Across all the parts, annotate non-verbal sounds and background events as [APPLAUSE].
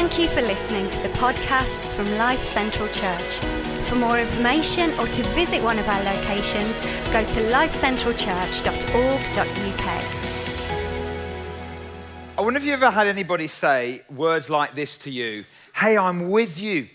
Thank you for listening to the podcasts from Life Central Church. For more information or to visit one of our locations, go to lifecentralchurch.org.uk. I wonder if you ever had anybody say words like this to you Hey, I'm with you,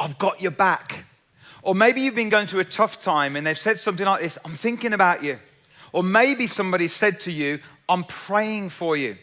I've got your back. Or maybe you've been going through a tough time and they've said something like this I'm thinking about you. Or maybe somebody said to you, I'm praying for you.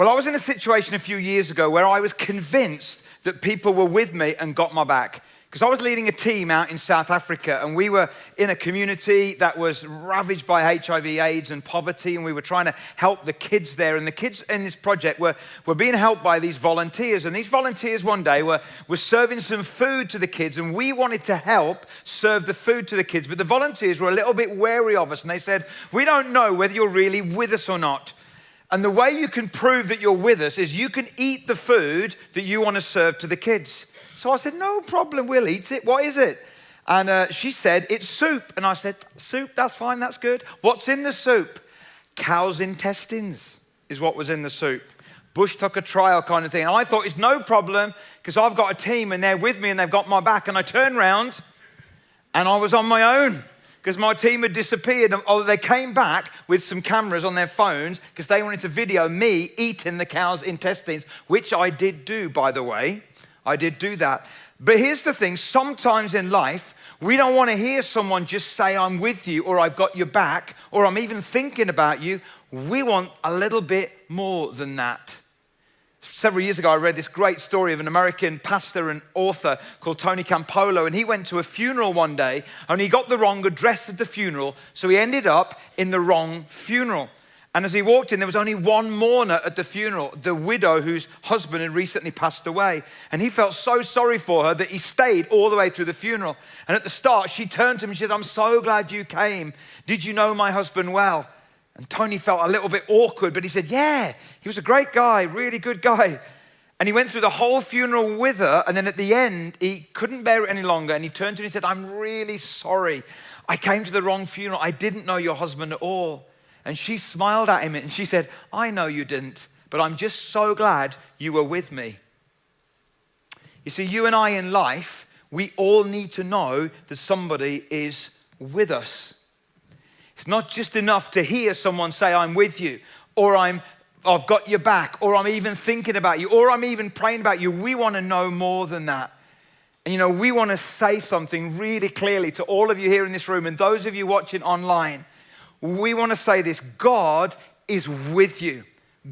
Well, I was in a situation a few years ago where I was convinced that people were with me and got my back. Because I was leading a team out in South Africa, and we were in a community that was ravaged by HIV, AIDS, and poverty, and we were trying to help the kids there. And the kids in this project were, were being helped by these volunteers. And these volunteers one day were, were serving some food to the kids, and we wanted to help serve the food to the kids. But the volunteers were a little bit wary of us, and they said, We don't know whether you're really with us or not. And the way you can prove that you're with us is you can eat the food that you want to serve to the kids. So I said, No problem, we'll eat it. What is it? And uh, she said, It's soup. And I said, Soup, that's fine, that's good. What's in the soup? Cow's intestines is what was in the soup. Bush tucker trial kind of thing. And I thought, It's no problem because I've got a team and they're with me and they've got my back. And I turned round and I was on my own because my team had disappeared. Oh, they came back with some cameras on their phones because they wanted to video me eating the cow's intestines, which I did do, by the way. I did do that. But here's the thing sometimes in life, we don't want to hear someone just say, I'm with you, or I've got your back, or I'm even thinking about you. We want a little bit more than that. Several years ago, I read this great story of an American pastor and author called Tony Campolo, and he went to a funeral one day and he got the wrong address of the funeral, so he ended up in the wrong funeral. And as he walked in, there was only one mourner at the funeral, the widow whose husband had recently passed away. And he felt so sorry for her that he stayed all the way through the funeral. And at the start, she turned to him and she said, I'm so glad you came. Did you know my husband well? And Tony felt a little bit awkward, but he said, Yeah, he was a great guy, really good guy. And he went through the whole funeral with her. And then at the end, he couldn't bear it any longer. And he turned to her and he said, I'm really sorry. I came to the wrong funeral. I didn't know your husband at all. And she smiled at him and she said, I know you didn't, but I'm just so glad you were with me. You see, you and I in life, we all need to know that somebody is with us. It's not just enough to hear someone say, I'm with you, or I'm, I've got your back, or I'm even thinking about you, or I'm even praying about you. We want to know more than that. And you know, we want to say something really clearly to all of you here in this room and those of you watching online. We want to say this God is with you.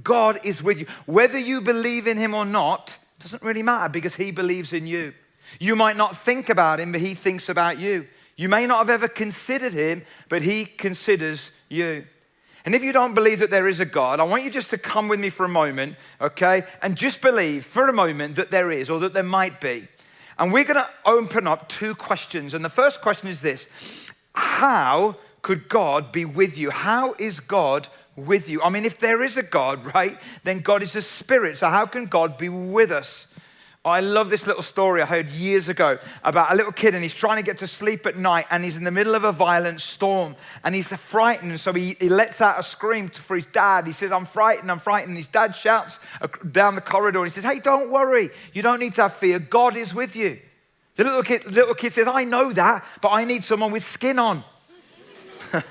God is with you. Whether you believe in Him or not doesn't really matter because He believes in you. You might not think about Him, but He thinks about you. You may not have ever considered him, but he considers you. And if you don't believe that there is a God, I want you just to come with me for a moment, okay? And just believe for a moment that there is or that there might be. And we're going to open up two questions. And the first question is this How could God be with you? How is God with you? I mean, if there is a God, [LAUGHS] right, then God is a spirit. So how can God be with us? I love this little story I heard years ago about a little kid and he's trying to get to sleep at night and he's in the middle of a violent storm and he's frightened. So he, he lets out a scream for his dad. He says, I'm frightened, I'm frightened. His dad shouts down the corridor and he says, Hey, don't worry. You don't need to have fear. God is with you. The little kid, little kid says, I know that, but I need someone with skin on. [LAUGHS]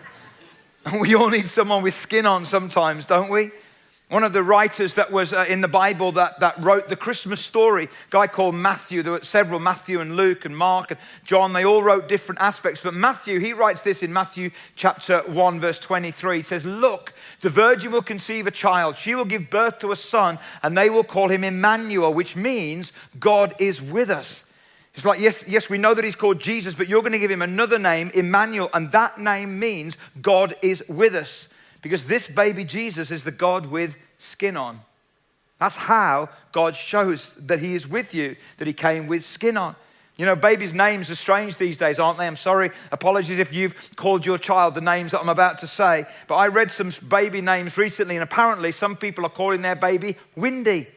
we all need someone with skin on sometimes, don't we? One of the writers that was uh, in the Bible that, that wrote the Christmas story, guy called Matthew, there were several, Matthew and Luke and Mark and John, they all wrote different aspects. But Matthew, he writes this in Matthew chapter 1, verse 23. He says, Look, the virgin will conceive a child. She will give birth to a son, and they will call him Emmanuel, which means God is with us. It's like, yes, yes, we know that he's called Jesus, but you're going to give him another name, Emmanuel, and that name means God is with us. Because this baby Jesus is the God with skin on. That's how God shows that He is with you, that He came with skin on. You know, babies' names are strange these days, aren't they? I'm sorry. Apologies if you've called your child the names that I'm about to say. But I read some baby names recently, and apparently some people are calling their baby Windy.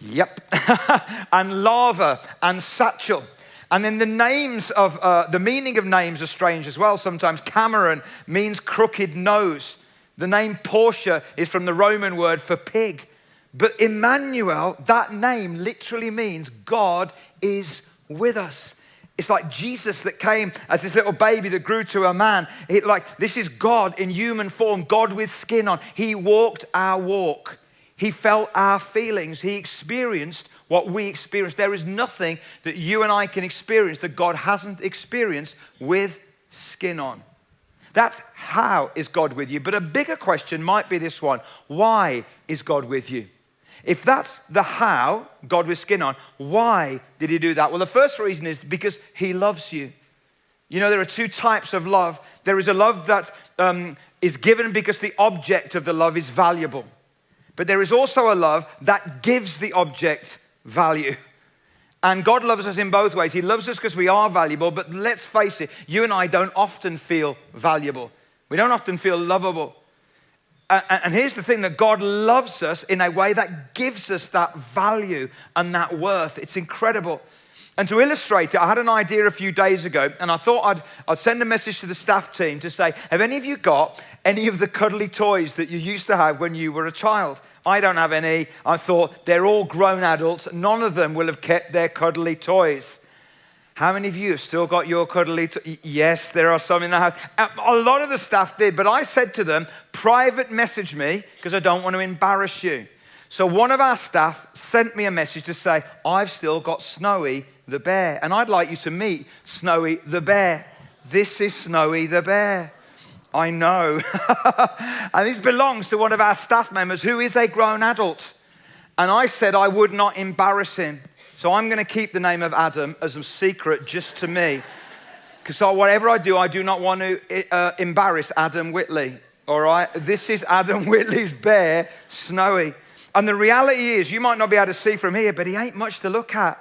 Yep. [LAUGHS] and Lava and Satchel. And then the names of, uh, the meaning of names are strange as well sometimes. Cameron means crooked nose. The name Portia is from the Roman word for pig. But Emmanuel, that name literally means God is with us. It's like Jesus that came as this little baby that grew to a man. It, like this is God in human form, God with skin on. He walked our walk. He felt our feelings. He experienced what we experience. There is nothing that you and I can experience that God hasn't experienced with skin on. That's how is God with you. But a bigger question might be this one why is God with you? If that's the how, God with skin on, why did he do that? Well, the first reason is because he loves you. You know, there are two types of love. There is a love that um, is given because the object of the love is valuable. But there is also a love that gives the object value. And God loves us in both ways. He loves us because we are valuable, but let's face it, you and I don't often feel valuable. We don't often feel lovable. And here's the thing that God loves us in a way that gives us that value and that worth. It's incredible. And to illustrate it, I had an idea a few days ago, and I thought I'd, I'd send a message to the staff team to say, Have any of you got any of the cuddly toys that you used to have when you were a child? I don't have any. I thought they're all grown adults. None of them will have kept their cuddly toys. How many of you have still got your cuddly? T- yes, there are some in the house. Uh, a lot of the staff did, but I said to them, private message me because I don't want to embarrass you. So one of our staff sent me a message to say, I've still got Snowy the bear, and I'd like you to meet Snowy the bear. This is Snowy the bear. I know. [LAUGHS] and this belongs to one of our staff members who is a grown adult. And I said I would not embarrass him. So I'm going to keep the name of Adam as a secret just to me. Because whatever I do, I do not want to uh, embarrass Adam Whitley. All right? This is Adam [LAUGHS] Whitley's bear, Snowy. And the reality is, you might not be able to see from here, but he ain't much to look at.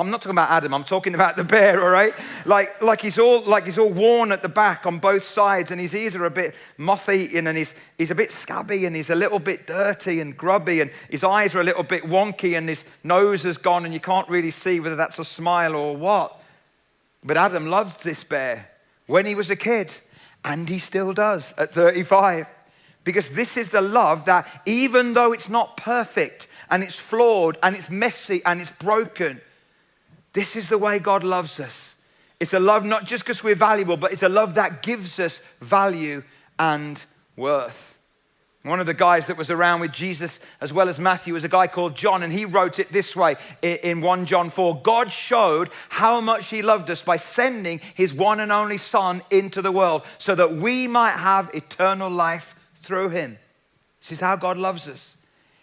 I'm not talking about Adam, I'm talking about the bear, all right? Like, like, he's all, like he's all worn at the back on both sides, and his ears are a bit moth eaten, and he's, he's a bit scabby, and he's a little bit dirty and grubby, and his eyes are a little bit wonky, and his nose has gone, and you can't really see whether that's a smile or what. But Adam loved this bear when he was a kid, and he still does at 35. Because this is the love that, even though it's not perfect, and it's flawed, and it's messy, and it's broken, this is the way God loves us. It's a love not just because we're valuable, but it's a love that gives us value and worth. One of the guys that was around with Jesus as well as Matthew was a guy called John, and he wrote it this way in 1 John 4 God showed how much he loved us by sending his one and only Son into the world so that we might have eternal life through him. This is how God loves us.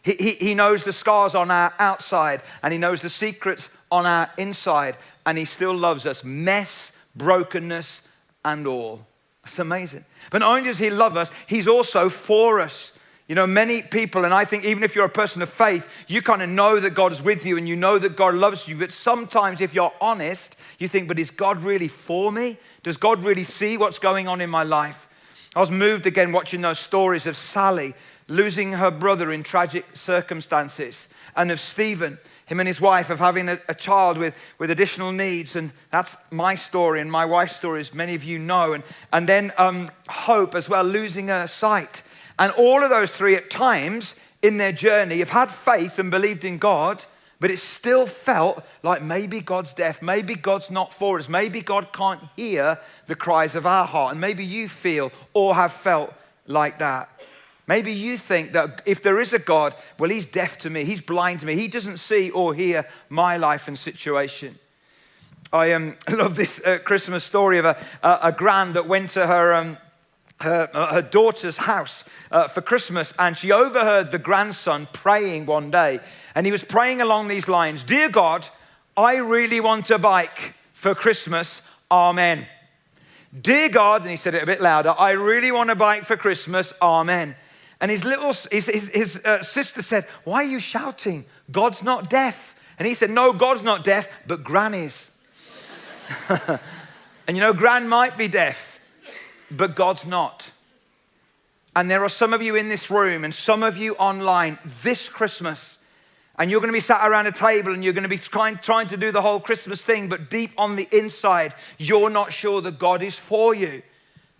He, he, he knows the scars on our outside, and he knows the secrets on our inside, and He still loves us, mess, brokenness, and all. It's amazing. But not only does He love us, He's also for us. You know, many people, and I think even if you're a person of faith, you kind of know that God is with you and you know that God loves you. But sometimes, if you're honest, you think, but is God really for me? Does God really see what's going on in my life? I was moved again watching those stories of Sally losing her brother in tragic circumstances and of Stephen him and his wife of having a, a, child with, with additional needs. And that's my story and my wife's story, as many of you know. And, and then um, Hope as well, losing her sight. And all of those three at times in their journey have had faith and believed in God, but it still felt like maybe God's deaf, maybe God's not for us, maybe God can't hear the cries of our heart. And maybe you feel or have felt like that. Maybe you think that if there is a God, well, he's deaf to me, he's blind to me, he doesn't see or hear my life and situation. I um, [LAUGHS] love this uh, Christmas story of a, a, a, grand that went to her, um, her, uh, her, daughter's house uh, for Christmas, and she overheard the grandson praying one day. And he was praying along these lines Dear God, I really want a bike for Christmas. Amen. Dear God, and he said it a bit louder, I really want a bike for Christmas. Amen. And his little his, his, his uh, sister said, Why are you shouting? God's not deaf. And he said, No, God's not deaf, but Gran is. [LAUGHS] and you know, Gran might be deaf, but God's not. And there are some of you in this room and some of you online this Christmas, and you're going to be sat around a table and you're going to be trying, trying to do the whole Christmas thing, but deep on the inside, you're not sure that God is for you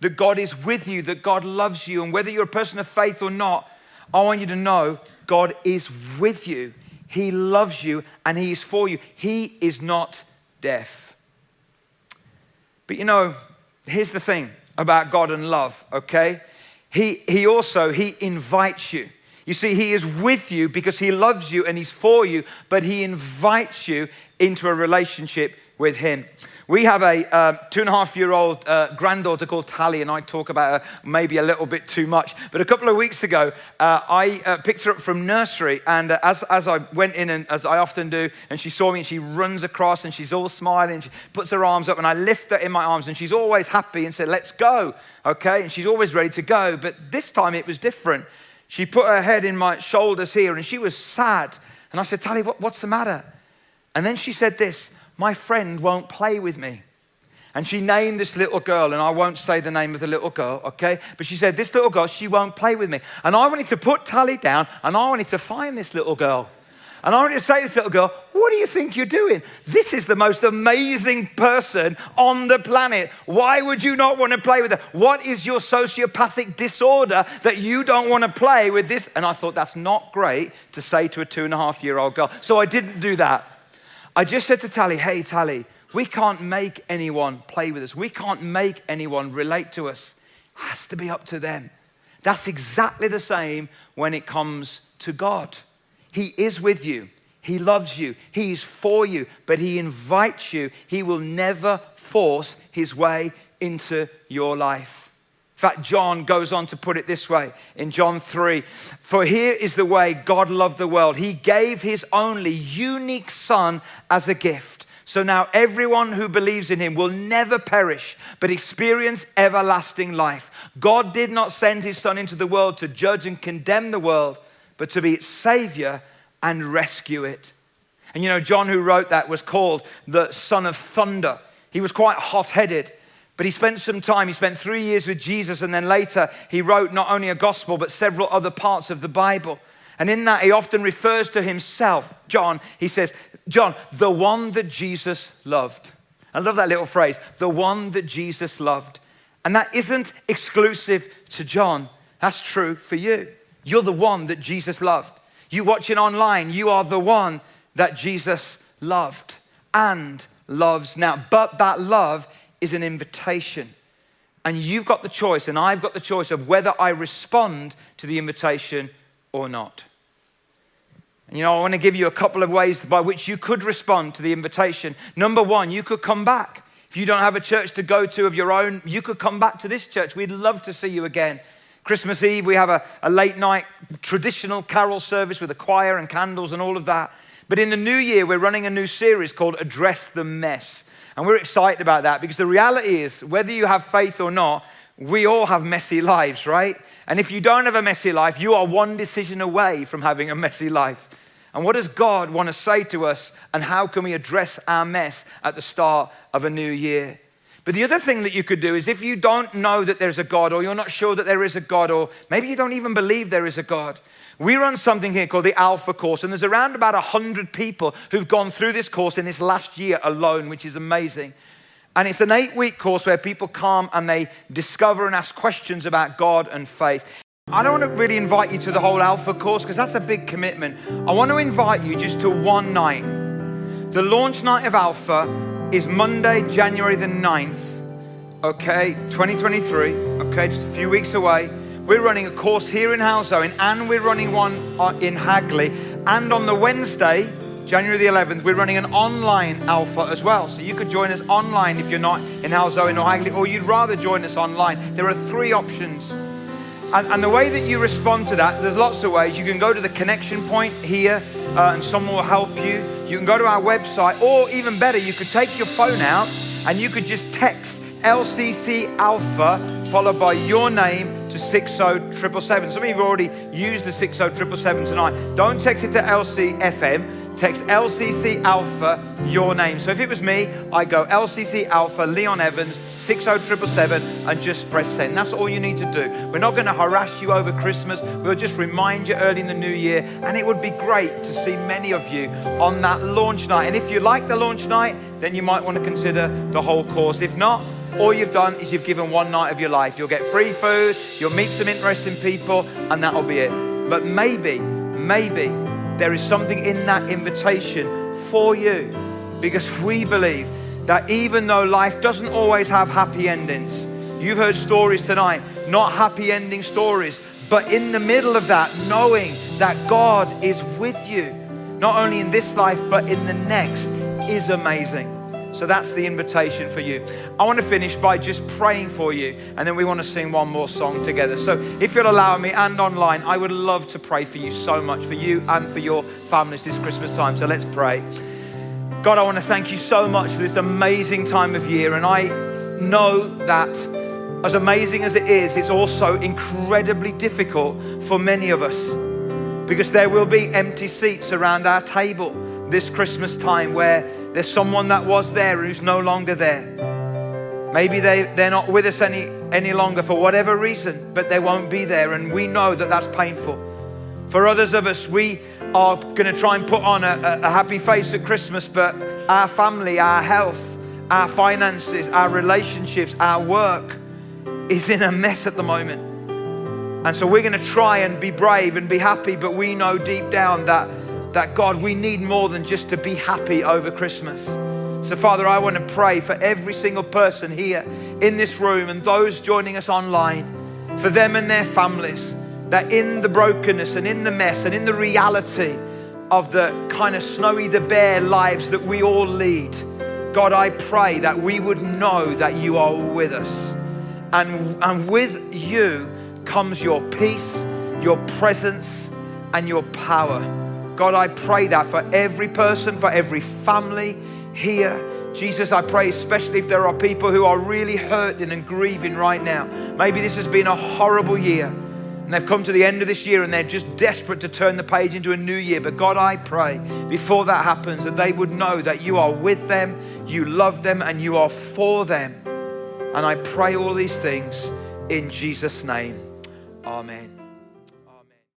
that God is with you, that God loves you. And whether you're a person of faith or not, I want you to know God is with you. He loves you and He is for you. He is not deaf. But you know, here's the thing about God and love, okay? He, he also, He invites you. You see, He is with you because He loves you and He's for you, but He invites you into a relationship with Him. We have a um, two and a half year old uh, granddaughter called Tally, and I talk about her maybe a little bit too much. But a couple of weeks ago, uh, I uh, picked her up from nursery, and uh, as, as I went in, and as I often do, and she saw me, and she runs across, and she's all smiling, and she puts her arms up, and I lift her in my arms, and she's always happy and said, Let's go, okay? And she's always ready to go. But this time it was different. She put her head in my shoulders here, and she was sad. And I said, Tally, what, what's the matter? And then she said this my friend won't play with me. And she named this little girl, and I won't say the name of the little girl, okay? But she said, This little girl, she won't play with me. And I wanted to put Tally down, and I wanted to find this little girl. And I wanted to say to this little girl, What do you think you're doing? This is the most amazing person on the planet. Why would you not want to play with her? What is your sociopathic disorder that you don't want to play with this? And I thought, That's not great to say to a two and a half year old girl. So I didn't do that. I just said to Tally, hey, Tally, we can't make anyone play with us. We can't make anyone relate to us. It has to be up to them. That's exactly the same when it comes to God. He is with you. He loves you. He's for you, but He invites you. He will never force His way into your life. In fact, John goes on to put it this way in John 3 For here is the way God loved the world. He gave his only unique Son as a gift. So now everyone who believes in him will never perish, but experience everlasting life. God did not send his Son into the world to judge and condemn the world, but to be its Savior and rescue it. And you know, John, who wrote that, was called the Son of Thunder. He was quite hot headed. But he spent some time, he spent three years with Jesus, and then later he wrote not only a gospel, but several other parts of the Bible. And in that, he often refers to himself, John. He says, John, the one that Jesus loved. I love that little phrase, the one that Jesus loved. And that isn't exclusive to John, that's true for you. You're the one that Jesus loved. You watching online, you are the one that Jesus loved and loves now. But that love is an invitation. And you've got the choice, and I've got the choice of whether I respond to the invitation or not. And you know, I want to give you a couple of ways by which you could respond to the invitation. Number one, you could come back. If you don't have a church to go to of your own, you could come back to this church. We'd love to see you again. Christmas Eve, we have a, a late night traditional carol service with a choir and candles and all of that. But in the new year, we're running a new series called Address the Mess. And we're excited about that because the reality is, whether you have faith or not, we all have messy lives, right? And if you don't have a messy life, you are one decision away from having a messy life. And what does God want to say to us, and how can we address our mess at the start of a new year? But the other thing that you could do is if you don't know that there's a God, or you're not sure that there is a God, or maybe you don't even believe there is a God, we run something here called the Alpha course, and there's around about 100 people who've gone through this course in this last year alone, which is amazing. And it's an eight week course where people come and they discover and ask questions about God and faith. I don't want to really invite you to the whole Alpha course because that's a big commitment. I want to invite you just to one night. The launch night of Alpha is Monday, January the 9th, okay, 2023, okay, just a few weeks away. We're running a course here in Halesowen and we're running one uh, in Hagley. And on the Wednesday, January the 11th, we're running an online alpha as well. So you could join us online if you're not in Halesowen or Hagley, or you'd rather join us online. There are three options. And, and, the way that you respond to that, there's lots of ways. You can go to the connection point here uh, and someone will help you. You can go to our website, or even better, you could take your phone out and you could just text LCC Alpha followed by your name to 60777. Some of you have already used the 60777 tonight. Don't text it to LCFM, text LCC Alpha, your name. So if it was me, I go LCC Alpha, Leon Evans, 60777, and just press send. That's all you need to do. We're not going to harass you over Christmas. We'll just remind you early in the new year. And it would be great to see many of you on that launch night. And if you like the launch night, then you might want to consider the whole course. If not, all you've done is you've given one night of your life. You'll get free food, you'll meet some interesting people, and that'll be it. But maybe maybe there is something in that invitation for you because we believe that even though life doesn't always have happy endings, you've heard stories tonight, not happy ending stories, but in the middle of that, knowing that God is with you, not only in this life, but in the next, is amazing. So that's the invitation for you. I want to finish by just praying for you, and then we want to sing one more song together. So if you'll allow me and online, I would love to pray for you so much, for you and for your families this Christmas time. So let's pray. God, I want to thank you so much for this amazing time of year. And I know that as amazing as it is, it's also incredibly difficult for many of us because there will be empty seats around our table this Christmas time where there's someone that was there who's no longer there. Maybe they, they're not with us any, any longer for whatever reason, but they won't be there. And we know that that's painful. For others of us, we are going to try and put on a, a, happy face at Christmas, but our family, our health, our finances, our relationships, our work is in a mess at the moment. And so we're going to try and be brave and be happy, but we know deep down that that God, we need more than just to be happy over Christmas. So, Father, I want to pray for every single person here in this room and those joining us online, for them and their families, that in the brokenness and in the mess and in the reality of the kind of snowy the bear lives that we all lead, God, I pray that we would know that you are with us. And, and with you comes your peace, your presence, and your power. God, I pray that for every person, for every family here. Jesus, I pray, especially if there are people who are really hurting and grieving right now. Maybe this has been a horrible year and they've come to the end of this year and they're just desperate to turn the page into a new year. But God, I pray before that happens that they would know that you are with them, you love them, and you are for them. And I pray all these things in Jesus' name. Amen.